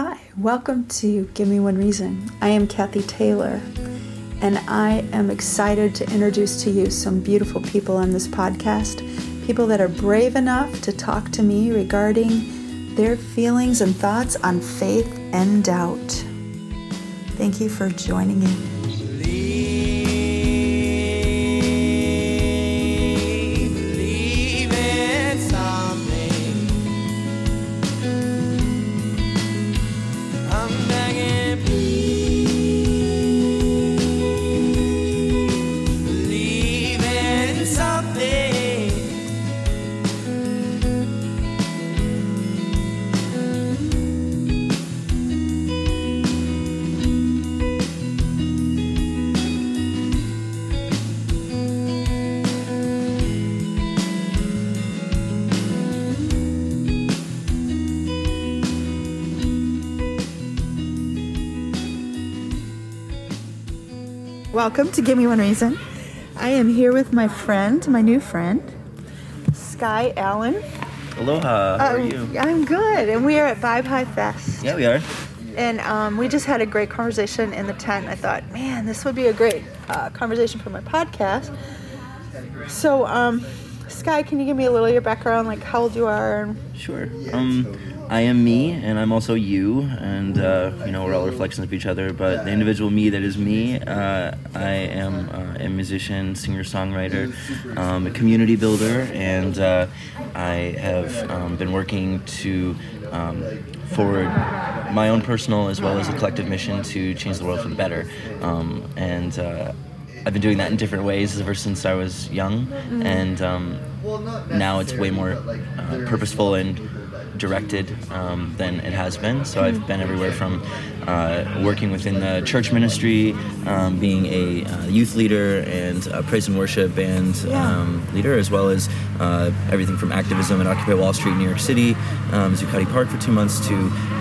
Hi, welcome to Give Me One Reason. I am Kathy Taylor, and I am excited to introduce to you some beautiful people on this podcast. People that are brave enough to talk to me regarding their feelings and thoughts on faith and doubt. Thank you for joining in. Welcome to Give Me One Reason. I am here with my friend, my new friend, Sky Allen. Aloha, how are Um, you? I'm good, and we are at Vibe High Fest. Yeah, we are. And um, we just had a great conversation in the tent. I thought, man, this would be a great uh, conversation for my podcast. So, um, Sky, can you give me a little of your background, like how old you are? And, Sure. Um, I am me, and I'm also you, and uh, you know we're all reflections of each other. But the individual me that is me, uh, I am uh, a musician, singer-songwriter, um, a community builder, and uh, I have um, been working to um, forward my own personal as well as a collective mission to change the world for the better. Um, and uh, I've been doing that in different ways ever since I was young, and um, now it's way more uh, purposeful and directed um, than it has been. So I've been everywhere from uh, working within the church ministry, um, being a uh, youth leader and a praise and worship band um, leader, as well as uh, everything from activism at Occupy Wall Street, in New York City, um, Zuccotti Park for two months, to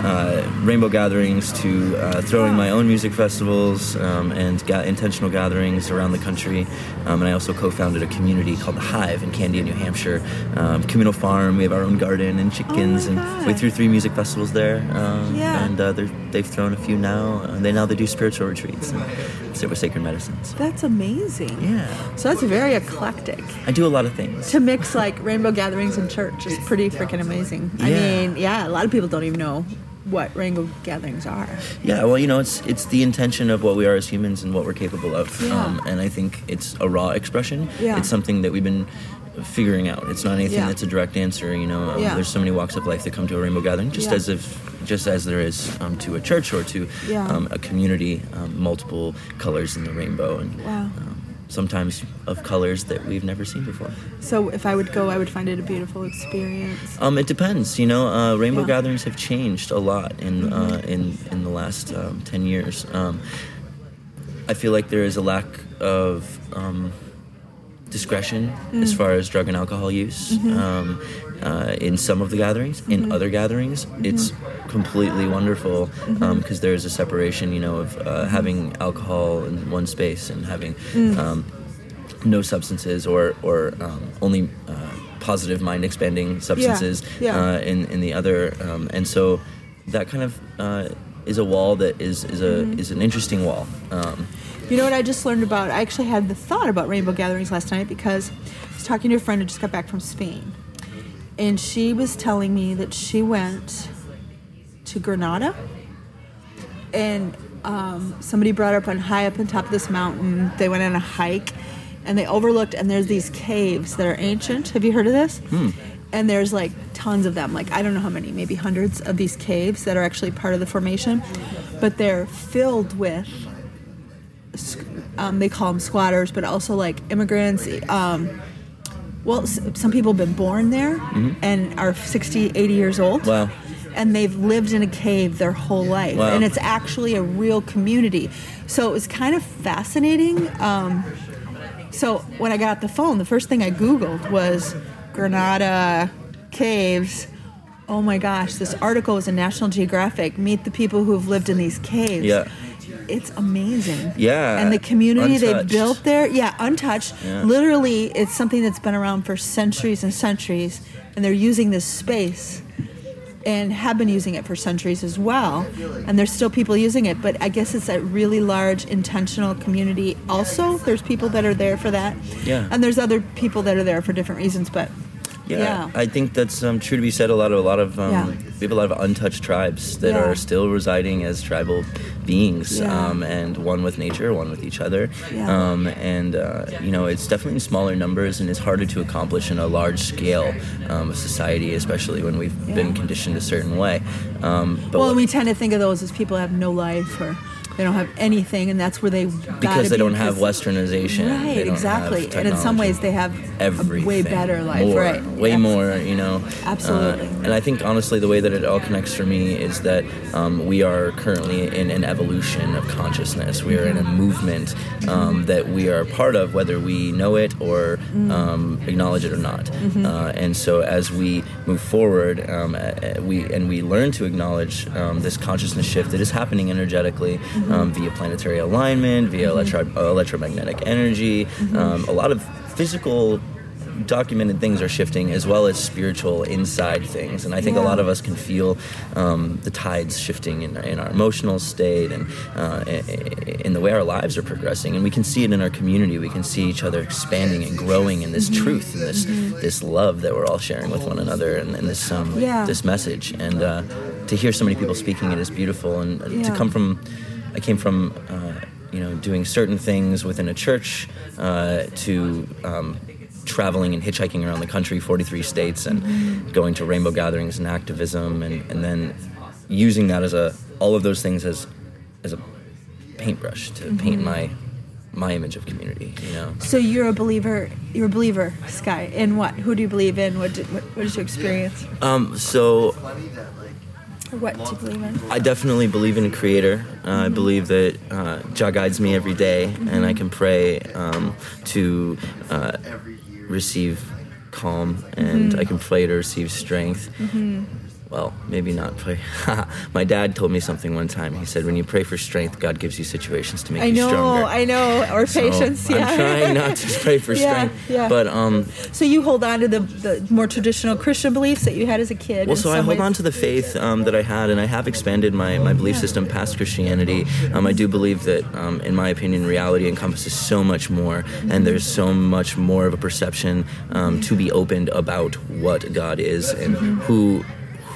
uh, rainbow gatherings, to uh, throwing my own music festivals um, and ga- intentional gatherings around the country. Um, and I also co-founded a community called the Hive in Candia, New Hampshire. Um, communal farm. We have our own garden and chickens, Oh and we threw three music festivals there. Um, Yeah. And uh, they've thrown a few now. And they now they do spiritual retreats and sit with sacred medicines. that's amazing. Yeah, So that's very eclectic. I do a lot of things. To mix like rainbow gatherings and church is pretty freaking amazing. I mean, yeah, a lot of people don't even know what rainbow gatherings are. Yeah, well, you know, it's it's the intention of what we are as humans and what we're capable of, Yeah. um, and I think it's a raw expression. Yeah. It's something that we've been figuring out. It's not anything Yeah. that's a direct answer. You know, um, Yeah. there's so many walks of life that come to a rainbow gathering, just Yeah. as if just as there is um, to a church or to um, a community, um, multiple colors in the rainbow, and Wow. um, sometimes of colors that we've never seen before. So if I would go, I would find it a beautiful experience. Um, it depends. You know, uh, rainbow. Mm-hmm. gatherings have changed a lot in uh, in in the last um, ten years. Um, I feel like there is a lack of um, discretion Mm. as far as drug and alcohol use Mm-hmm. um, uh, in some of the gatherings. In other gatherings, Mm-hmm. it's completely wonderful because there's a separation. You know, of Mm-hmm. uh, having alcohol in one space and having. Mm. Um, no substances or or um, only uh, positive mind expanding substances yeah. Uh, in in the other um, and so that kind of uh, is a wall that is is a Mm-hmm. is an interesting wall um, You know what I just learned about? I actually had the thought about rainbow gatherings last night because I was talking to a friend who just got back from Spain. And she was telling me that she went to Granada and um, somebody brought her up on high up on top of this mountain. They went on a hike and they overlooked, and there's these caves that are ancient. Have you heard of this? And there's like tons of them, like I don't know how many, maybe hundreds of these caves that are actually part of the formation, but they're filled with um, they call them squatters, but also like immigrants. Um, well, s- some people have been born there and are 60, 80 years old. Mm-hmm. Wow. And they've lived in a cave their whole life. Wow. And it's actually a real community. So it was kind of fascinating. Um, so when I got the phone, the first thing I Googled was Granada caves. Oh my gosh, this article was in National Geographic. Meet the people who have lived in these caves. Yeah. It's amazing. Yeah, And the community they've built there, yeah, untouched. Yeah. Literally, it's something that's been around for centuries and centuries, and they're using this space. and have been using it for centuries as well. And there's still people using it, but I guess it's a really large intentional community. Also, there's people that are there for that, Yeah. and there's other people that are there for different reasons. But Yeah, Yeah. I think that's um, true to be said. A lot of a lot of um, Yeah. we have a lot of untouched tribes that Yeah. are still residing as tribal beings, um, and one with nature, one with each other. Um, and uh, you know, it's definitely in smaller numbers, and it's harder to accomplish in a large scale um, of society, especially when we've been conditioned a certain way. Um, but well, we tend to think of those as people have no life or they don't have anything, and that's where they because they be, don't have westernization, Right, they don't exactly. And in some ways, they have a way better life, more, right? Way Yeah. more, you know. Absolutely. Uh, and I think honestly, the way that it all connects for me is that um, we are currently in an evolution of consciousness. We are in a movement um, that we are part of, whether we know it or Mm. um, acknowledge it or not. Mm-hmm. Uh, and so, as we move forward, um, uh, we and we learn to acknowledge um, this consciousness shift that is happening energetically Mm-hmm. um, via planetary alignment, via electro- uh, electromagnetic energy, Mm-hmm. um, a lot of physical documented things are shifting as well as spiritual inside things. And i think a lot of us can feel um, the tides shifting in, in our emotional state and uh, in the way our lives are progressing. And we can see it in our community. We can see each other expanding and growing in this truth and this this love that we're all sharing with one another and, and this um, Yeah. this message. And uh, to hear so many people speaking it is beautiful. And uh, to come from i came from uh, you know doing certain things within a church uh, to um, traveling and hitchhiking around the country 43 states and going to rainbow gatherings and activism and, and then using that as a all of those things as as a paintbrush to paint my my image of community you know So you're a believer. You're a believer, Sky. In what? Who do you believe in? What? Did, what, what is your experience? um, so what do you believe in? I definitely believe in a creator. Uh, I believe that uh, Jah guides me every day, and I can pray um, to uh, receive calm, and mm-hmm. I can play to receive strength. Mm-hmm. Well, maybe not pray. My dad told me something one time. He said, "When you pray for strength, God gives you situations to make I you know. stronger." I know. Or So patience. yeah. I'm trying not to pray for strength, yeah. yeah. but um, So you hold on to the, the more traditional Christian beliefs that you had as a kid. Well, so I hold ways? on to the faith um, that I had, and I have expanded my, my belief system past Christianity. Um, I do believe that, um, in my opinion, reality encompasses so much more, and there's so much more of a perception um, to be opened about what God is and who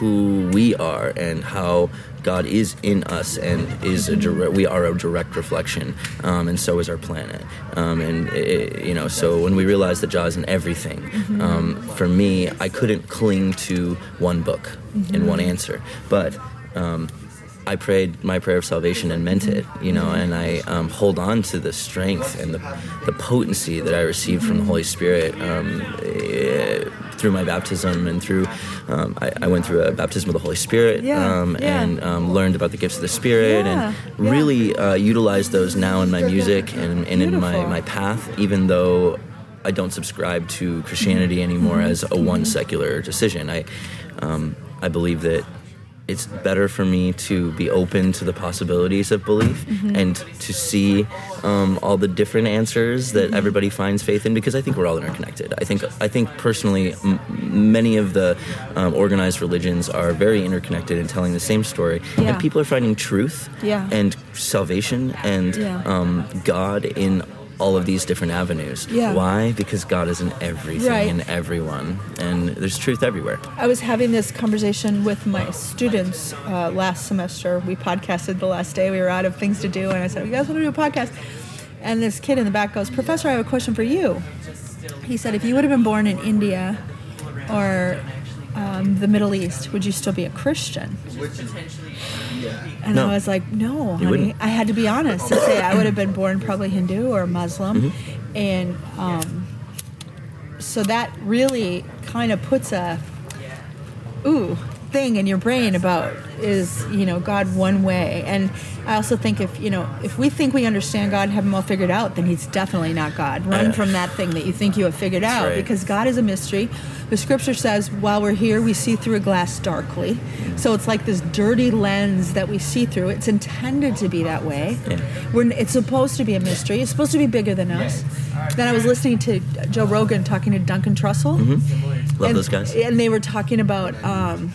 who we are and how God is in us and is a direct, we are a direct reflection, um, and so is our planet. Um, and it, you know, so when we realize that Jah is in everything, um, for me, I couldn't cling to one book and one answer, but. Um, I prayed my prayer of salvation and meant it, you know, and I um, hold on to the strength and the, the potency that I received from the Holy Spirit um, eh, through my baptism and through. Um, I, I went through a baptism of the Holy Spirit Yeah, um, yeah. and um, learned about the gifts of the Spirit Yeah, and really uh, utilize those now in my music and, and in my, my path, even though I don't subscribe to Christianity anymore Mm-hmm. as a one secular decision. I, um, I believe that it's better for me to be open to the possibilities of belief Mm-hmm. and to see um, all the different answers Mm-hmm. that everybody finds faith in because I think we're all interconnected. I think I think personally, m- many of the um, organized religions are very interconnected and telling the same story, Yeah. and people are finding truth Yeah. and salvation and Yeah. um, God in all of these different avenues. Yeah. Why? Because God is in everything Right. and everyone, and there's truth everywhere. I was having this conversation with my students uh, last semester. We podcasted the last day. We were out of things to do, and I said, "You guys want to do a podcast?" And this kid in the back goes, "Professor, I have a question for you." He said, "If you would have been born in India or um, the Middle East, would you still be a Christian?" And No. I was like, "No, honey." I had to be honest and say I would have been born probably Hindu or Muslim, Mm-hmm. and um, so that really kind of puts a ooh thing in your brain about is you know God one way and I also think if you know if we think we understand God and have him all figured out then he's definitely not God. Run Yeah. from that thing that you think you have figured out right. because God is a mystery. The scripture says while we're here we see through a glass darkly. So it's like this dirty lens that we see through. It's intended to be that way. Yeah. we're, it's supposed to be a mystery. It's supposed to be bigger than us. Then I was listening to Joe Rogan talking to Duncan Trussell. Love and, those guys. And they were talking about um,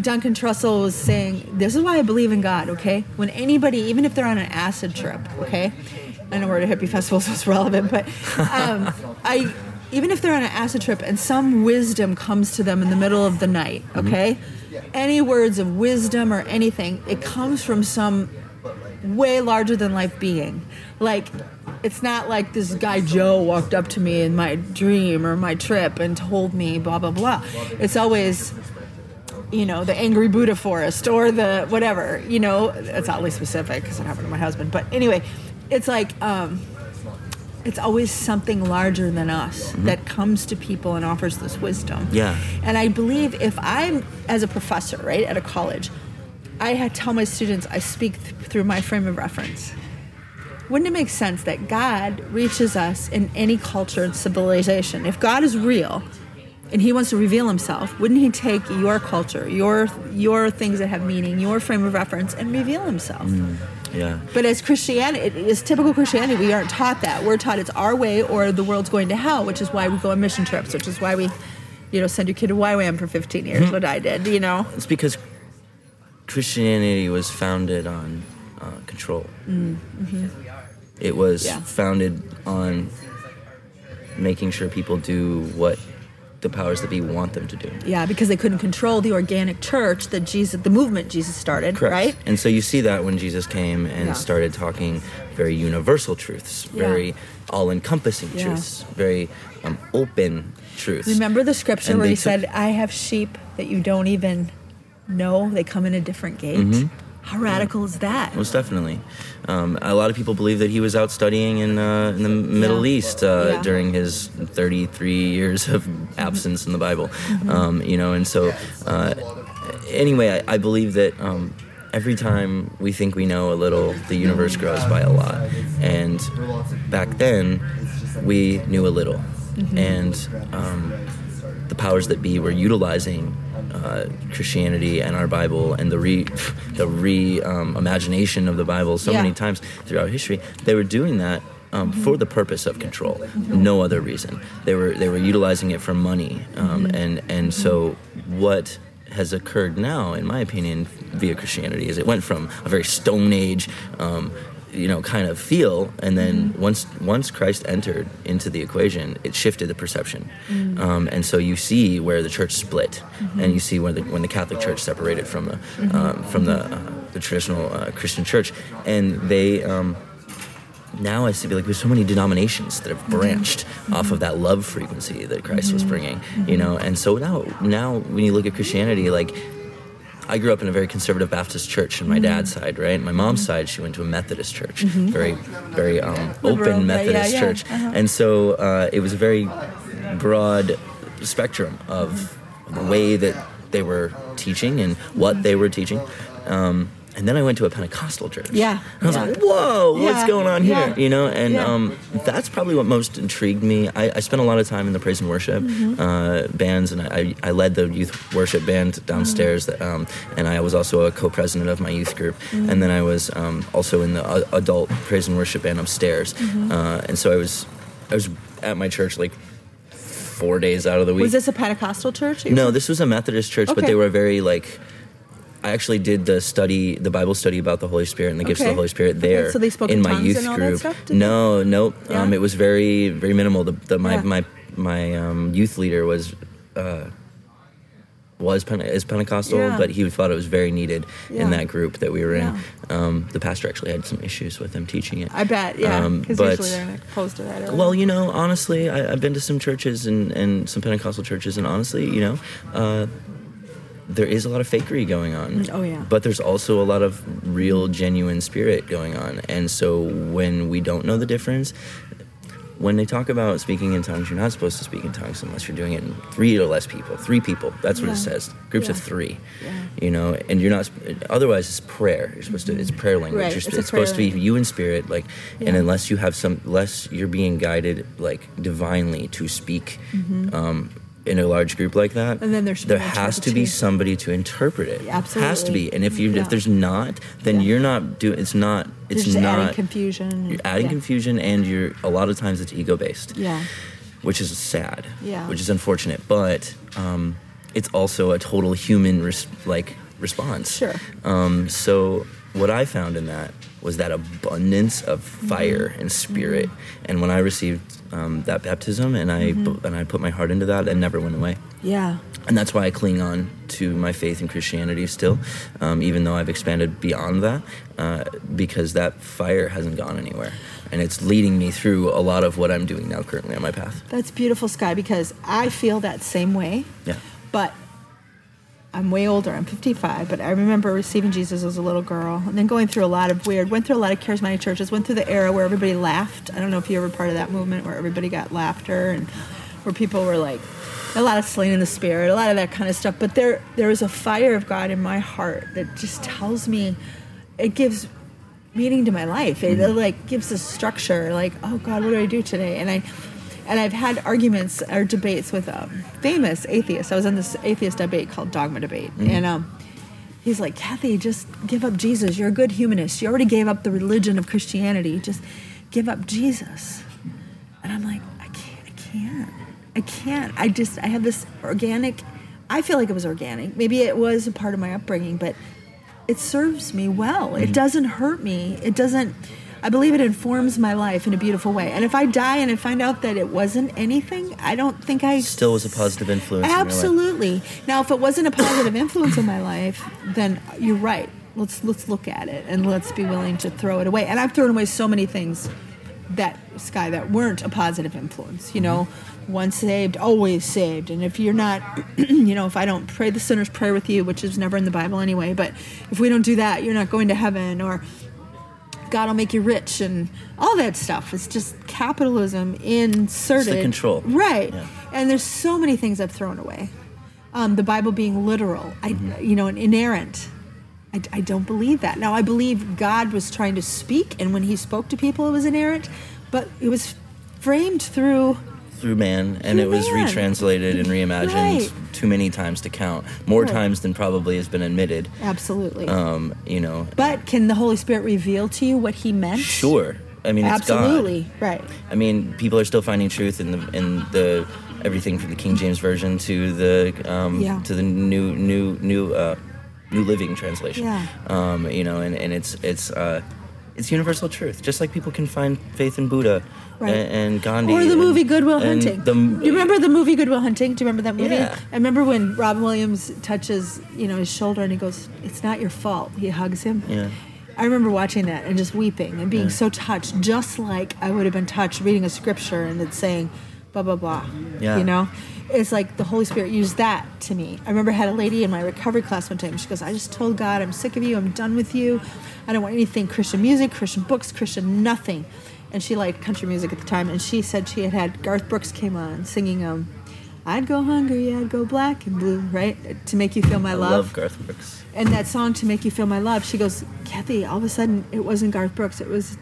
Duncan Trussell was saying, "This is why I believe in God." Okay, when anybody, even if they're on an acid trip, okay, I know we're at a hippie festival, so it's relevant, but um, I, even if they're on an acid trip and some wisdom comes to them in the middle of the night, okay, any words of wisdom or anything, it comes from some way larger than life being. Like, it's not like this guy Joe walked up to me in my dream or my trip and told me blah blah blah. It's always you know, the angry Buddha forest or the whatever, you know, it's oddly specific because it happened to my husband. But anyway, it's like, um, it's always something larger than us that comes to people and offers this wisdom. Yeah. And I believe if I'm, as a professor, right, at a college, I tell my students I speak th- through my frame of reference. Wouldn't it make sense that God reaches us in any culture and civilization? If God is real and he wants to reveal himself, wouldn't he take your culture, your your things that have meaning, your frame of reference and reveal himself? Mm, yeah. But as Christianity, as typical Christianity, we aren't taught that. We're taught it's our way or the world's going to hell, which is why we go on mission trips, which is why we, you know, send your kid to YWAM for 15 years, hmm. what I did, you know? It's because Christianity was founded on uh, control. Mm, mm-hmm. It was Yeah. founded on making sure people do what the powers that be want them to do. Yeah, because they couldn't control the organic church that Jesus, the movement Jesus started, Correct. right? And so you see that when Jesus came and Yeah. started talking very universal truths, very all encompassing Yeah. truths, very um, open truths. Remember the scripture And where he took- said, I have sheep that you don't even know, they come in a different gate? Mm-hmm. How radical is that? Most definitely. Um, a lot of people believe that he was out studying in, uh, in the Middle Yeah. East uh, Yeah. during his 33 years of absence in the Bible. Um, you know, and so uh, anyway, I, I believe that um, every time we think we know a little, the universe grows by a lot. And back then, we knew a little. And um, the powers that be were utilizing uh, Christianity and our Bible and the re the re um, imagination of the Bible so Yeah. many times throughout history. They were doing that. Um, for the purpose of control, no other reason. They were they were utilizing it for money, um, and and so what has occurred now, in my opinion, via Christianity, is it went from a very Stone Age, um, you know, kind of feel, and then once once Christ entered into the equation, it shifted the perception, um, and so you see where the church split, and you see when the when the Catholic Church separated from the um, from the uh, the traditional uh, Christian Church, and they. Um, now I see like there's so many denominations that have branched off of that love frequency that Christ was bringing, you know. And so now, now when you look at Christianity, like I grew up in a very conservative Baptist church on my dad's side, right? My mom's side, she went to a Methodist church, very, very um, open right, yeah, Methodist yeah, church, uh-huh. and so uh, it was a very broad spectrum of the way that they were teaching and what they were teaching. Um, and then I went to a Pentecostal church. Yeah, And I was yeah. like, whoa, what's going on here? yeah. You know, and Yeah. um, that's probably what most intrigued me. I, I spent a lot of time in the praise and worship Mm-hmm. uh, bands, and I, I led the youth worship band downstairs. Mm-hmm. That, um, and I was also a co-president of my youth group, Mm-hmm. and then I was um, also in the uh, adult praise and worship band upstairs. Mm-hmm. Uh, and so I was, I was at my church like four days out of the week. Was this a Pentecostal church? No, this was a Methodist church, but they were very like. I actually did the study, the Bible study about the Holy Spirit and the gifts of the Holy Spirit Okay, there so they spoke in in my youth and all that group. stuff, they? no, nope. Um, it was very, very minimal. The, the my Yeah. my my um, youth leader was uh, was Pente- is Pentecostal, Yeah. but he thought it was very needed Yeah. in that group that we were in. Yeah. Um, the pastor actually had some issues with him teaching it. I bet, yeah. Um, Because but- usually they're not opposed to that. Well, you know, honestly, I, I've been to some churches and, and some Pentecostal churches, and honestly, you know, uh, there is a lot of fakery going on. Oh, yeah. But there's also a lot of real, genuine spirit going on. And so when we don't know the difference, when they talk about speaking in tongues, you're not supposed to speak in tongues unless you're doing it in three or less people. Three people. That's what Yeah. it says. Groups of three. Yeah. You know, and you're not. Otherwise, it's prayer. You're supposed to. It's prayer language. Right, You're it's sp- a it's supposed to be you in spirit, like, and unless you have some, unless you're being guided like divinely to speak. Um, in a large group like that. And then there there has to be somebody to interpret it. Yeah, Has to be, and if you Yeah. if there's not, then Yeah. you're not doing. It's not. You're It's just not. adding confusion. You're adding confusion, and you're a lot of times it's ego based Yeah. which is sad, Yeah. which is unfortunate. But um, it's also a total human res- like response. Sure. Um, so what I found in that was that abundance of fire and spirit, and when I received um, that baptism and I and I put my heart into that, it never went away. Yeah. And that's why I cling on to my faith in Christianity still, um, even though I've expanded beyond that, uh, because that fire hasn't gone anywhere. And it's leading me through a lot of what I'm doing now currently on my path. That's beautiful, Sky, because I feel that same way. Yeah. But I'm way older. I'm 55, but I remember receiving Jesus as a little girl and then going through a lot of weird, went through a lot of charismatic churches, went through the era where everybody laughed. I don't know if you were part of that movement where everybody got laughter and where people were like, a lot of slain in the spirit, a lot of that kind of stuff. But there, there was a fire of God in my heart that just tells me, it gives meaning to my life. It, it, like gives a structure. Like, oh God, what do I do today? And I, and I've had arguments or debates with um, famous atheists. I was in this atheist debate called Dogma Debate, and um, he's like, Kathy, just give up Jesus. You're a good humanist. You already gave up the religion of Christianity. Just give up Jesus. And I'm like, I can't. I can't. I can't. I just. I have this organic. I feel like it was organic. Maybe it was a part of my upbringing, but it serves me well. It doesn't hurt me. It doesn't. I believe it informs my life in a beautiful way. And if I die and I find out that it wasn't anything, I don't think I Still was a positive influence. in. Absolutely. Now, if it wasn't a positive influence in my life, then you're right. Let's let's look at it and let's be willing to throw it away. And I've thrown away so many things that Sky that weren't a positive influence. You know, once saved, always saved. And if you're not, you know, if I don't pray the sinner's prayer with you, which is never in the Bible anyway, but if we don't do that, you're not going to heaven. Or God will make you rich and all that stuff. It's just capitalism inserted. control. Right. Yeah. And there's so many things I've thrown away. Um, the Bible being literal, I, you know, and inerrant. I, I don't believe that. Now, I believe God was trying to speak, and when he spoke to people, it was inerrant, but it was framed through. Through man, and Through it was man. retranslated and reimagined Right. too many times to count. More Right. times than probably has been admitted. Absolutely. Um, you know, but can the Holy Spirit reveal to you what he meant? sure. I mean, it's God. Absolutely. Right. I mean, people are still finding truth in the in the everything from the King James version to the um, Yeah. to the new new new uh, new living translation. Yeah. Um, you know, and, and it's it's uh, it's universal truth. Just like people can find faith in Buddha Right. and, and Gandhi. Or the and- movie Good Will Hunting. The, Do you remember the movie Good Will Hunting? Do you remember that movie? Yeah. I remember when Robin Williams touches, you know, his shoulder and he goes, "It's not your fault." He hugs him. Yeah. I remember watching that and just weeping and being Yeah. so touched, just like I would have been touched reading a scripture and it's saying, blah blah blah. Yeah. You know, it's like the Holy Spirit used that to me. I remember I had a lady in my recovery class one time. She goes, "I just told God I'm sick of you. I'm done with you. I don't want anything Christian music, Christian books, Christian nothing." And she liked country music at the time, and she said she had had Garth Brooks came on singing um. I'd go hungry, I'd go black and blue, right? To make you feel my I love love. Garth Brooks. and that song to make you feel my love she goes kathy all of a sudden it wasn't garth brooks. It was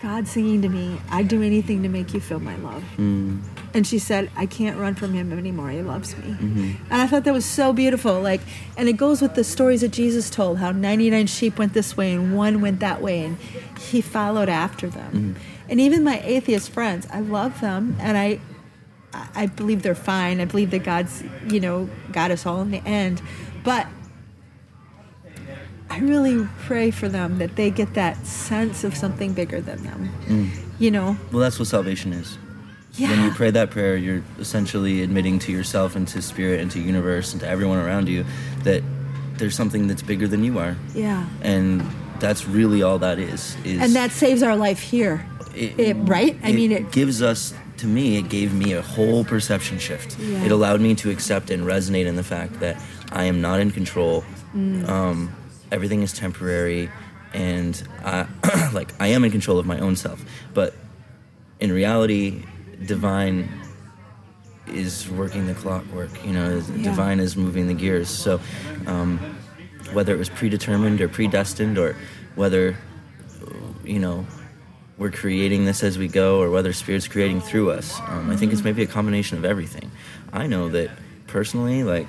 god singing to me. I'd do anything to make you feel my love. Mm. And she said i can't run from him anymore. He loves me. Mm-hmm. And i thought that was so beautiful. Like and it goes with the stories that jesus told how 99 sheep went this way and one went that way and he followed after them mm-hmm. And even my atheist friends i love them and i I- believe they're fine. I believe that God's, you know, got us all in the end. But I really pray for them that they get that sense of something bigger than them. Mm. You know? Well, that's what salvation is. Yeah. When you pray that prayer, you're essentially admitting to yourself and to spirit and to universe and to everyone around you that there's something that's bigger than you are. Yeah. And that's really all that is. is And that saves our life here. It- It, right? I mean, it. gives us to me it gave me a whole perception shift Yeah. it allowed me to accept and resonate in the fact that i am not in control Mm. um, everything is temporary and I, like i am in control of my own self but in reality divine is working the clockwork you know Yeah. divine is moving the gears so um, whether it was predetermined or predestined or whether you know we're creating this as we go or whether spirit's creating through us um, i think it's maybe a combination of everything i know that personally like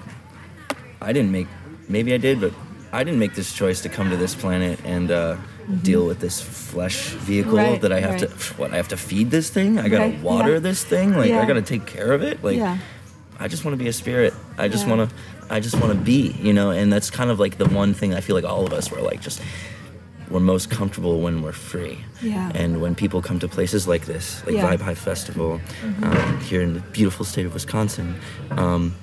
i didn't make maybe i did but i didn't make this choice to come to this planet and uh, deal with this flesh vehicle Mm-hmm. Right, that i have right. to what i have to feed this thing i gotta Right, water yeah. this thing like Yeah. i gotta take care of it like Yeah. i just want to be a spirit I just want to. I just want to be, you know, and that's kind of like the one thing I feel like all of us were like just we're most comfortable when we're free. Yeah. And when people come to places like this, like Yeah. Mm-hmm. Vibe High Festival, um, here in the beautiful state of Wisconsin, um,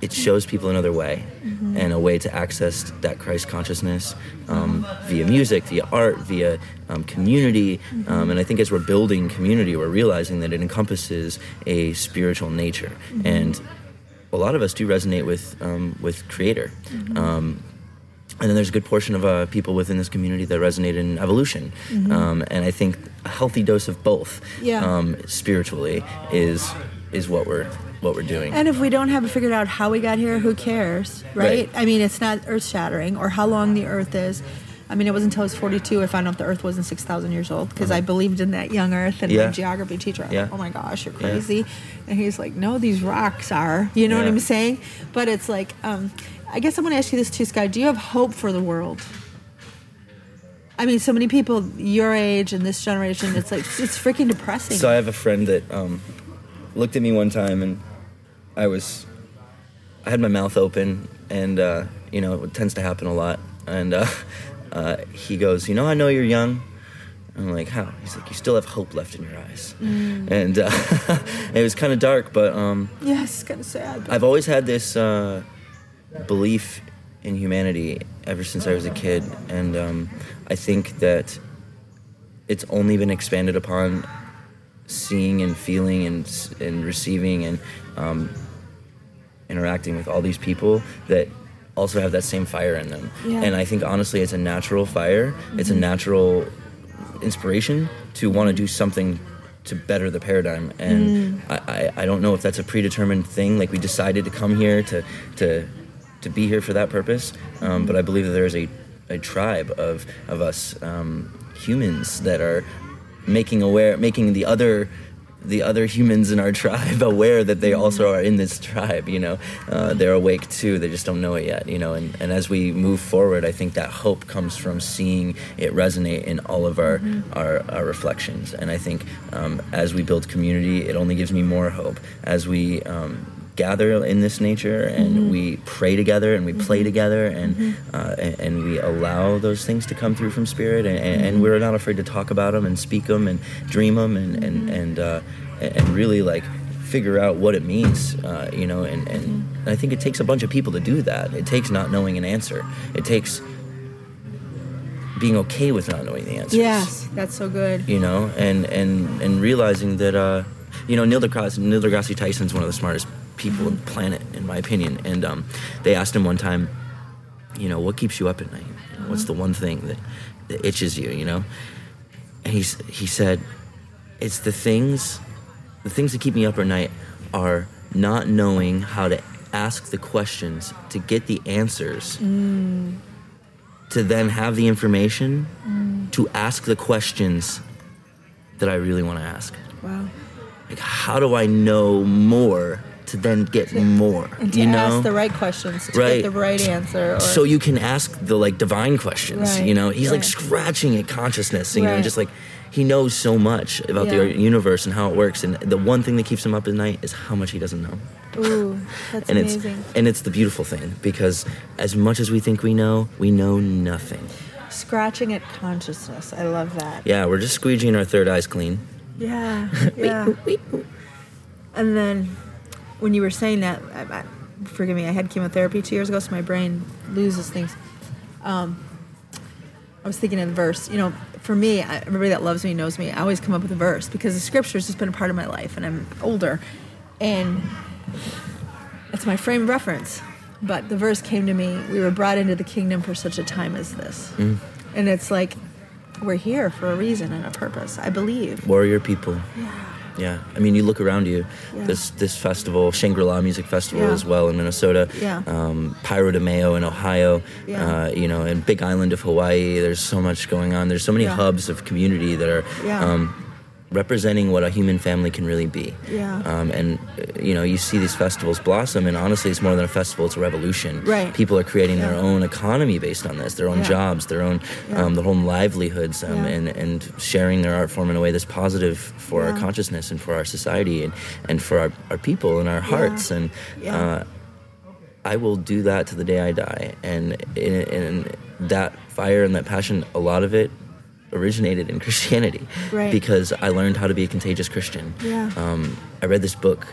it shows people another way Mm-hmm. and a way to access that Christ consciousness um, via music, via art, via um, community. Mm-hmm. Um, and I think as we're building community, we're realizing that it encompasses a spiritual nature. Mm-hmm. And a lot of us do resonate with um, with Creator. Mm-hmm. And then there's a good portion of uh, people within this community that resonate in evolution. Um, and I think a healthy dose of both Mm-hmm. Yeah. um, spiritually is is what we're what we're doing. And if we don't have it figured out how we got here, who cares, right? Right. I mean, it's not earth shattering or how long the earth is. I mean, it wasn't until I was 42 I found out the earth wasn't 6,000 years old because I believed in that young earth and Uh-huh. Yeah. my geography teacher. I'm Yeah. like, oh my gosh, you're Yeah. crazy. And he's like, no, these rocks are. You know what I'm saying? But it's like, um, I guess I want to ask you this too, Scott. Do you have hope for the world? I mean, so many people your age and this generation, it's like, it's freaking depressing. So I have a friend that um, looked at me one time, and I was, I had my mouth open, and uh, you know it tends to happen a lot. And uh, uh, he goes, "You know, I know you're young." I'm like, "How?" He's like, "You still have hope left in your eyes." And uh, it was kind of dark, but um, yes, kind of sad. but- I've always had this uh, belief in humanity ever since I was a kid, and um, I think that it's only been expanded upon seeing and feeling and and receiving and um, interacting with all these people that also have that same fire in them. Yeah. And I think honestly, it's a natural fire. It's a natural inspiration to want to do something to better the paradigm. And I, I, I don't know if that's a predetermined thing. Like we decided to come here to to to be here for that purpose. Um, but I believe that there is a, a tribe of of us um, humans that are making aware, making the other the other humans in our tribe aware that they also are in this tribe you know? Uh, they're awake too they just don't know it yet you know? And, and as we move forward i think that hope comes from seeing it resonate in all of our our, our reflections. And i think um, as we build community it only gives me more hope. As we um, gather in this nature and we pray together and we play together and, uh, and and we allow those things to come through from spirit and, and, and we're not afraid to talk about them and speak them and dream them and and and, uh, and really like figure out what it means uh, you know and, and I think it takes a bunch of people to do that. It takes not knowing an answer. It takes being okay with not knowing the answers. Yes, that's so good. you know, and and and realizing that uh, you know Neil deGrasse Neil deGrasse Tyson's one of the smartest people on the planet, in my opinion. And um, they asked him one time, you know, what keeps you up at night? You know, What's the one thing that, that itches you? You know, and he's he said, it's the things, the things that keep me up at night are not knowing how to ask the questions to get the answers to then have the information to ask the questions that I really want to ask. Wow. Like, how do I know more to then get more? And to you know, ask the right questions to Right. get the right answer. Or, so you can ask the like divine questions. Right, You know, he's like scratching at consciousness. You know, Right. just like he knows so much about Yeah. the universe and how it works. And the one thing that keeps him up at night is how much he doesn't know. Ooh, that's and amazing. it's and it's the beautiful thing because as much as we think we know, we know nothing. Scratching at consciousness. I love that. Yeah, we're just squeegeeing our third eyes clean. Yeah. Yeah. and then when you were saying that, I, I, forgive me, I had chemotherapy two years ago, so my brain loses things. Um, I was thinking of the verse. You know, for me, I, everybody that loves me knows me. I always come up with a verse because the scripture's just been a part of my life, and I'm older, and it's my frame of reference. But the verse came to me. We were brought into the kingdom for such a time as this, and it's like we're here for a reason and a purpose. I believe. Warrior people. Yeah. Yeah, I mean, you look around you. Yeah. This this festival, Shangri La Music Festival, Yeah. as well in Minnesota. Yeah. Um, Pyro de Mayo in Ohio. Yeah. Uh, you know, and Big Island of Hawaii. There's so much going on. There's so many Yeah. hubs of community that are Yeah. um, representing what a human family can really be. Yeah. Um, and uh, you know, you see these festivals blossom, and honestly, it's more than a festival; it's a revolution. Right. People are creating their own economy based on this, their own Yeah. jobs, their own Yeah. um, their own livelihoods, um, Yeah. and and sharing their art form in a way that's positive for our consciousness and for our society and, and for our, our people and our hearts and Yeah. uh, I will do that to the day I die. And in, in that fire and that passion, a lot of it originated in Christianity Right. because I learned how to be a contagious Christian. Yeah. Um, I read this book.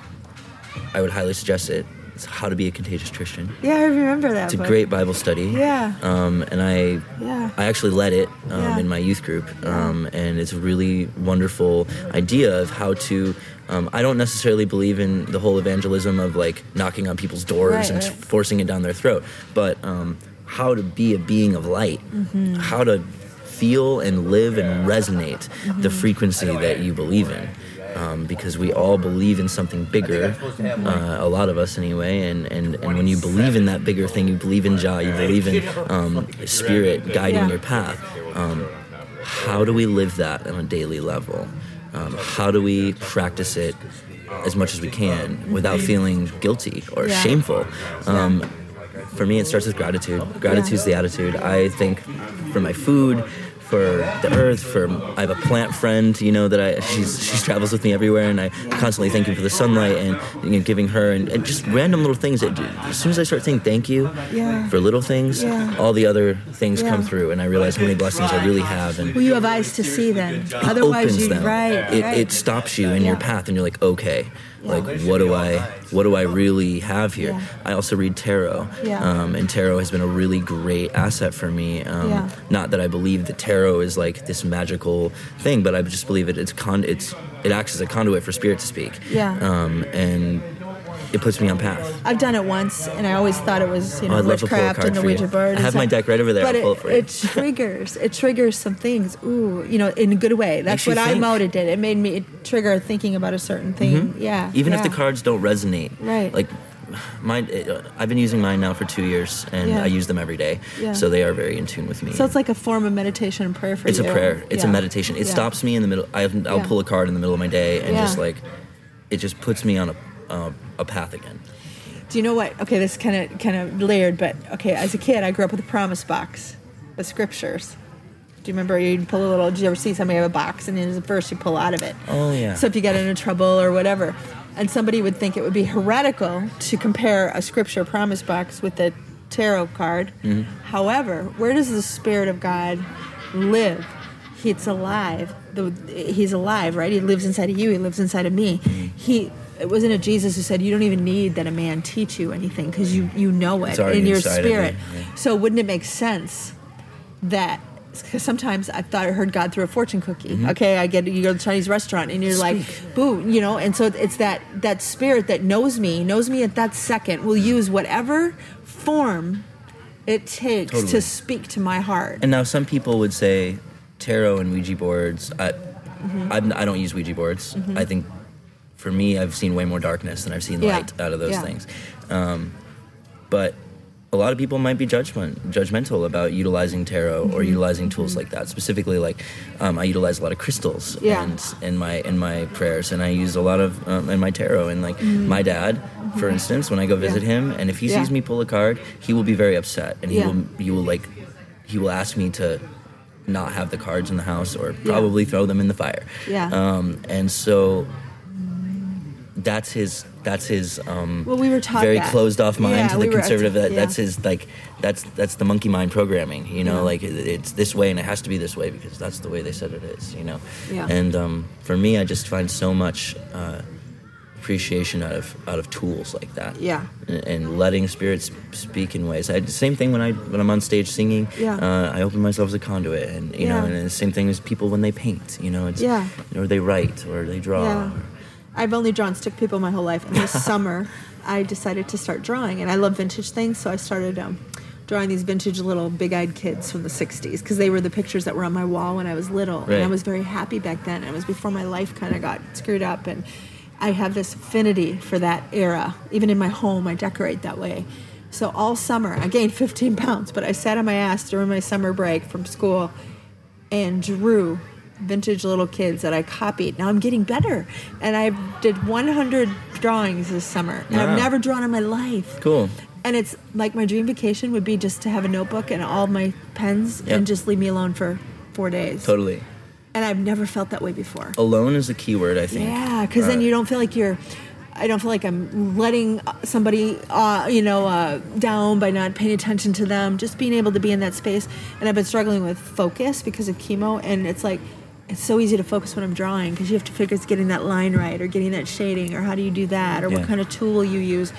I would highly suggest it. It's How to Be a Contagious Christian. Yeah, I remember that. It's a great Bible study. Yeah. Um, and I, Yeah. I actually led it um, Yeah. in my youth group, um, and it's a really wonderful idea of how to. Um, I don't necessarily believe in the whole evangelism of like knocking on people's doors Right, and right. forcing it down their throat, but um, how to be a being of light, Mm-hmm. how to feel and live and resonate Mm-hmm. the frequency that you believe in. Um, because we all believe in something bigger, uh, a lot of us anyway, and, and, and when you believe in that bigger thing, you believe in Jah, you believe in um, spirit guiding Yeah. your path. Um, how do we live that on a daily level? Um, how do we practice it as much as we can without feeling guilty or Yeah. shameful? Um, for me, it starts with gratitude. Gratitude's the attitude. I think for my food, for the earth, for I have a plant friend, you know that I she's she travels with me everywhere, and I constantly thank you for the sunlight and you know, giving her and, and just random little things. That as soon as I start saying thank you Yeah. for little things, Yeah. all the other things Yeah. come through, and I realize how many blessings I really have, and Well, you have eyes to see then. it Otherwise, opens you them. right, It, right. it stops you in your path, and you're like, okay, like what do I, what do I really have here? Yeah. I also read tarot, Yeah. um, and tarot has been a really great asset for me. Um, Yeah. Not that I believe that tarot is like this magical thing, but I just believe it. It's con. It's it acts as a conduit for spirit to speak. Yeah. Um, and it puts me on path. I've done it once, and I always thought it was you Oh, know I'd love to pull a witchcraft and the you. Ouija board. I have my deck right over there. But I'll pull it, it for you. it triggers it triggers some things. Ooh, you know, in a good way. That's Makes what I moted did. It made me trigger thinking about a certain thing. Yeah. Mm-hmm. even if the cards don't resonate Right. like mine uh, i've been using mine now for two years and Yeah. i use them every day Yeah. so they are very in tune with me So it's like a form of meditation and prayer for it's you. It's a prayer it's a meditation it Yeah. stops me in the middle I, i'll Yeah. pull a card in the middle of my day and Yeah. just like it just puts me on a uh, a path again Do you know what? Okay, this kind of kind of layered, but okay. As a kid, I grew up with a promise box with scriptures. Do you remember you'd pull a little? Did you ever see somebody have a box and there's a verse you pull out of it? Oh, yeah. So if you get into trouble or whatever, and somebody would think it would be heretical to compare a scripture promise box with a tarot card. Mm-hmm. However, where does the Spirit of God live? He's alive. The, he's alive, right? He lives inside of you. He lives inside of me. Mm-hmm. He. It wasn't it Jesus who said you don't even need that a man teach you anything because you you know it in your inside of me, spirit. yeah. So wouldn't it make sense that? Because sometimes I thought I heard God through a fortune cookie. Mm-hmm. Okay, I get you go to the Chinese restaurant and you're like, boo, you know. And so it's that that spirit that knows me, knows me at that second, will use whatever form it takes Totally. to speak to my heart. and now some people would say tarot and ouija boards I, Mm-hmm. I don't use ouija boards i think for me i've seen way more darkness than i've seen Yeah. light out of those Yeah. things um, but a lot of people might be judgment, judgmental about utilizing tarot or Mm-hmm. utilizing tools like that. Specifically, like um, I utilize a lot of crystals Yeah. and in my in my prayers, and I use a lot of um, in my tarot. And like my dad, for instance, when I go visit Mm-hmm. Yeah. him, and if he Yeah. sees me pull a card, he will be very upset, and he will he will like he will ask me to not have the cards in the house or probably throw them in the fire. Yeah. Um, and so that's his that's his um Well, we were taught very that. closed off mind Yeah, to the we were- conservative that yeah. that's his like that's that's the monkey mind programming you know Yeah. like it, it's this way and it has to be this way because that's the way they said it is you know Yeah. and um, for me i just find so much uh, appreciation out of out of tools like that Yeah. and, and letting spirits speak in ways I, the same thing when i when i'm on stage singing Yeah. uh, i open myself as a conduit and you know and the same thing as people when they paint you know it's Yeah. or they write or they draw Yeah. I've only drawn stick people my whole life. And this summer, I decided to start drawing. And I love vintage things, so I started um, drawing these vintage little big eyed kids from the 60s because they were the pictures that were on my wall when I was little. And I was very happy back then. It was before my life kind of got screwed up. And I have this affinity for that era. Even in my home, I decorate that way. So all summer, I gained 15 pounds, but I sat on my ass during my summer break from school and drew vintage little kids that I copied. Now I'm getting better. And I did 100 drawings this summer. And Wow. I've never drawn in my life. cool And it's like my dream vacation would be just to have a notebook and all my pens Yep. and just leave me alone for four days. totally And I've never felt that way before. alone is a key word i think Yeah, because then you don't feel like you're I don't feel like I'm letting somebody, uh, you know, uh, down by not paying attention to them. Just being able to be in that space. And I've been struggling with focus because of chemo, and it's like it's so easy to focus when I'm drawing because you have to figure it's getting that line right or getting that shading or how do you do that or Yeah. what kind of tool you use.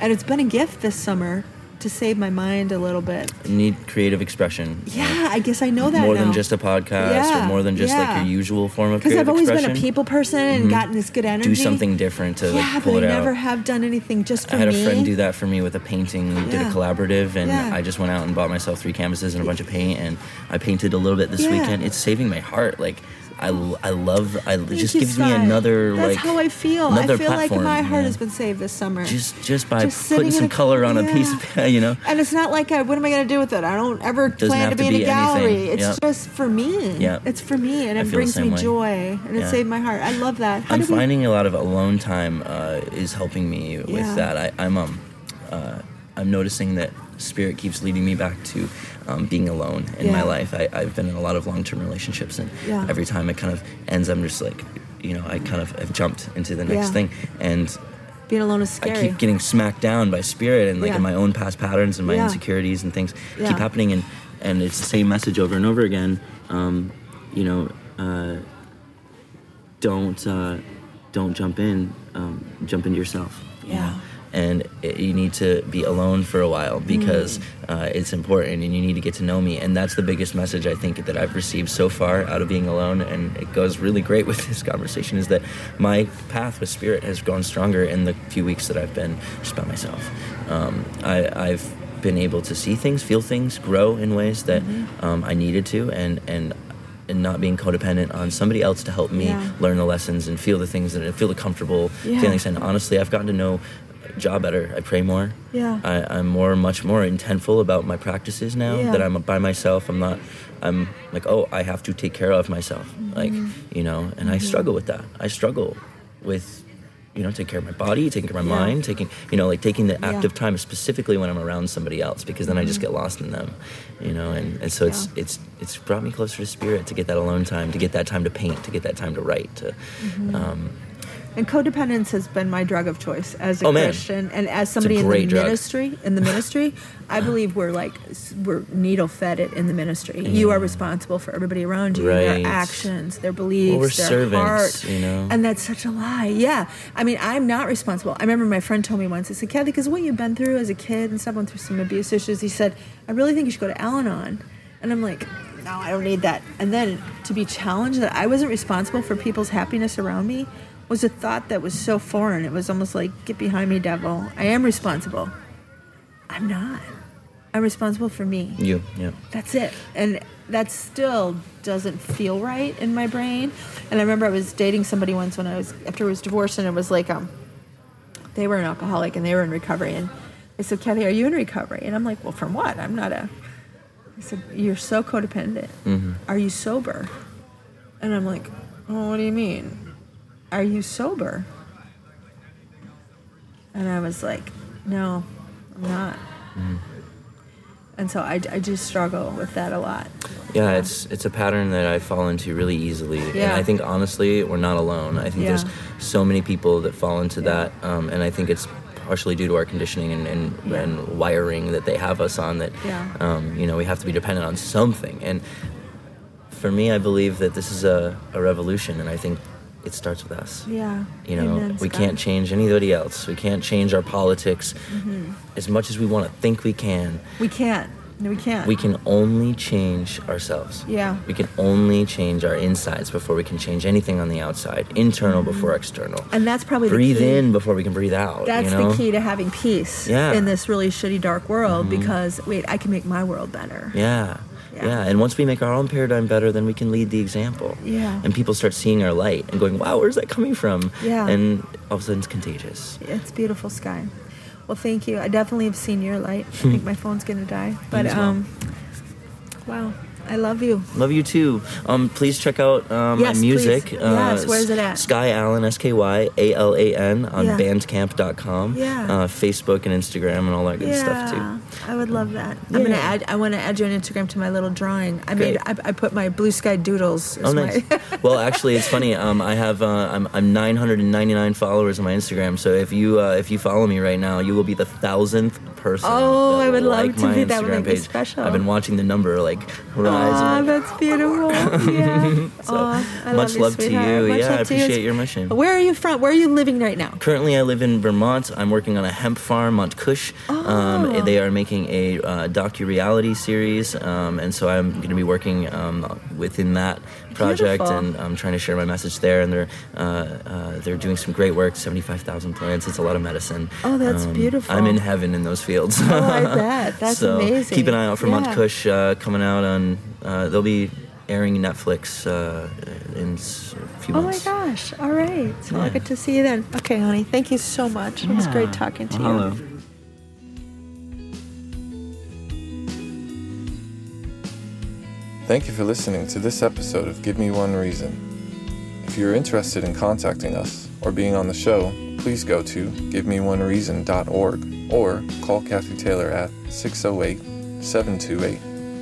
And it's been a gift this summer to save my mind a little bit. You need creative expression. Yeah, I guess I know that more now. than just a podcast Yeah, or more than just like your usual form of because I've always expression. been a people person and mm-hmm. gotten this good energy. Do something different to yeah, like pull but it I out. never have done anything just for I had a friend do that for me with a painting. We did a collaborative, and Yeah. I just went out and bought myself three canvases and a bunch of paint, and I painted a little bit this Yeah. weekend. It's saving my heart. Like, I, I love. I, it just you, gives me another That's like. how I feel. I feel like platform, my heart yeah. has been saved this summer. Just just by Just putting some a- color on a piece yeah. of, you know. and it's not like I, what am I going to do with it? I don't ever Doesn't plan to be to in a gallery. anything. It's Yep. just for me. Yep. It's for me, and it brings me way. joy, and it saved my heart. I love that. How I'm did we- finding a lot of alone time uh, is helping me with Yeah. that. I, I'm um, uh, I'm noticing that spirit keeps leading me back to um, being alone in my life. I, I've been in a lot of long-term relationships, and Yeah. every time it kind of ends, I'm just like, you know, I kind of have jumped into the next Yeah. thing, and being alone is scary. I keep getting smacked down by spirit and like Yeah. in my own past patterns and my Yeah. insecurities and things Yeah. keep happening and and it's the same message over and over again. Um, you know, uh, don't uh, don't jump in, um, jump into yourself. you Yeah. know? And it, you need to be alone for a while because Mm. uh, it's important, and you need to get to know me. And that's the biggest message I think that I've received so far out of being alone. And it goes really great with this conversation is that my path with spirit has grown stronger in the few weeks that I've been just by myself. Um, I, I've been able to see things, feel things, grow in ways that Mm-hmm. um, I needed to, and and and not being codependent on somebody else to help me Yeah. learn the lessons and feel the things and feel the comfortable Yeah. feelings. And honestly, I've gotten to know Jah better. I pray more. Yeah. I, I'm more, much more intentful about my practices now Yeah. that I'm by myself. I'm not. I'm like, oh, I have to take care of myself. Like, Mm-hmm. you know, and I struggle with that. I struggle with, you know, taking care of my body, taking care of my Yeah. mind, taking, you know, like taking the Yeah. active time specifically when I'm around somebody else because then I just get lost in them, you know, and, and so it's Mm-hmm. It's it's brought me closer to spirit to get that alone time, to get that time to paint, to get that time to write, to, Mm-hmm. um, And codependence has been my drug of choice as a Oh. Christian and as somebody in the drug. ministry. In the ministry, I believe we're like we're needle fed it in the ministry. You are mm. responsible for everybody around you, Right. their actions, their beliefs, we're their servants, heart. you know. And that's such a lie. Yeah, I mean, I'm not responsible. I remember my friend told me once. He said, "Kathy, because what you've been through as a kid and stuff, went through some abuse issues." He said, "I really think you should go to Al-Anon." And I'm like, "No, I don't need that." And then to be challenged that I wasn't responsible for people's happiness around me was a thought that was so foreign. It was almost like, "Get behind me, devil! I am responsible." I'm not. I'm responsible for me. you, yeah. That's it. And that still doesn't feel right in my brain. And I remember I was dating somebody once when I was after I was divorced and it was like um they were an alcoholic and they were in recovery and they said, Kathy, are you in recovery? And I'm like, Well from what? I'm not a I said, You're so codependent. Are you sober? And I'm like, Oh, what do you mean? Are you sober? And I was like, No, I'm not. And so I, I just struggle with that a lot. Yeah, it's it's a pattern that I fall into really easily, yeah. and I think honestly we're not alone. I think Yeah. there's so many people that fall into that, um, and I think it's partially due to our conditioning and, and, Yeah. and wiring that they have us on. That Yeah. um, you know we have to be dependent on something, and for me, I believe that this is a, a revolution, and I think it starts with us. Yeah. You know, Amen, we can't change anybody else. We can't change our politics Mm-hmm. as much as we want to think we can. We can't. No, we can't. We can only change ourselves. Yeah. We can only change our insides before we can change anything on the outside. Internal before external. Mm-hmm. And that's probably breathe the key. in before we can breathe out. That's you know? the key to having peace Yeah. Mm-hmm. in this really shitty dark world because wait, I can make my world better. Yeah. Yeah. yeah. And once we make our own paradigm better, then we can lead the example. Yeah. And people start seeing our light and going, wow, where's that coming from? Yeah. And all of a sudden it's contagious. It's beautiful sky. Well, thank you. I definitely have seen your light. I think my phone's gonna die. But well. um wow. I love you. Love you too. Um, please check out um, Yes, my music. please. Yes, where is it at? Sky Alan, S K Y A L A N, on Yeah. bandcamp.com. Yeah. Uh, Facebook and Instagram and all that good stuff too. I would love that. I'm gonna add. I want to add you on Instagram to my little drawing. I made. I, I put my blue sky doodles. Oh, nice. my- well, actually, it's funny. Um, I have uh, I'm, I'm 999 followers on my Instagram. So if you uh, if you follow me right now, you will be the thousandth person. Oh, I would love like to be- that would Instagram make page. special. I've been watching the number like rise. And, that's beautiful. Yeah. So, Aw, I much love, love to you. Much Yeah, I to you. appreciate your mission. Where are you from? Where are you living right now? Currently, I live in Vermont. I'm working on a hemp farm, Mont Kush. Oh. Um, they are making a uh, docu-reality series, um, and so I'm going to be working um, within that project, Beautiful. and I'm trying to share my message there. And they're uh, uh, they're doing some great work. Seventy-five thousand plants. It's a lot of medicine. Oh, that's Um, beautiful. I'm in heaven in those fields. Oh, I bet. That's so amazing. keep an eye out for Yeah. Mont Kush uh, coming out on. Uh, they'll be airing Netflix uh, in s- a few Oh my gosh! All right, so I'll Yeah. get to see you then. Okay, honey. Thank you so much. It was great talking to Well, you. hello. Thank you for listening to this episode of Give Me One Reason. If you're interested in contacting us or being on the show, please go to givemeonereason.org or call Kathy Taylor at 608 728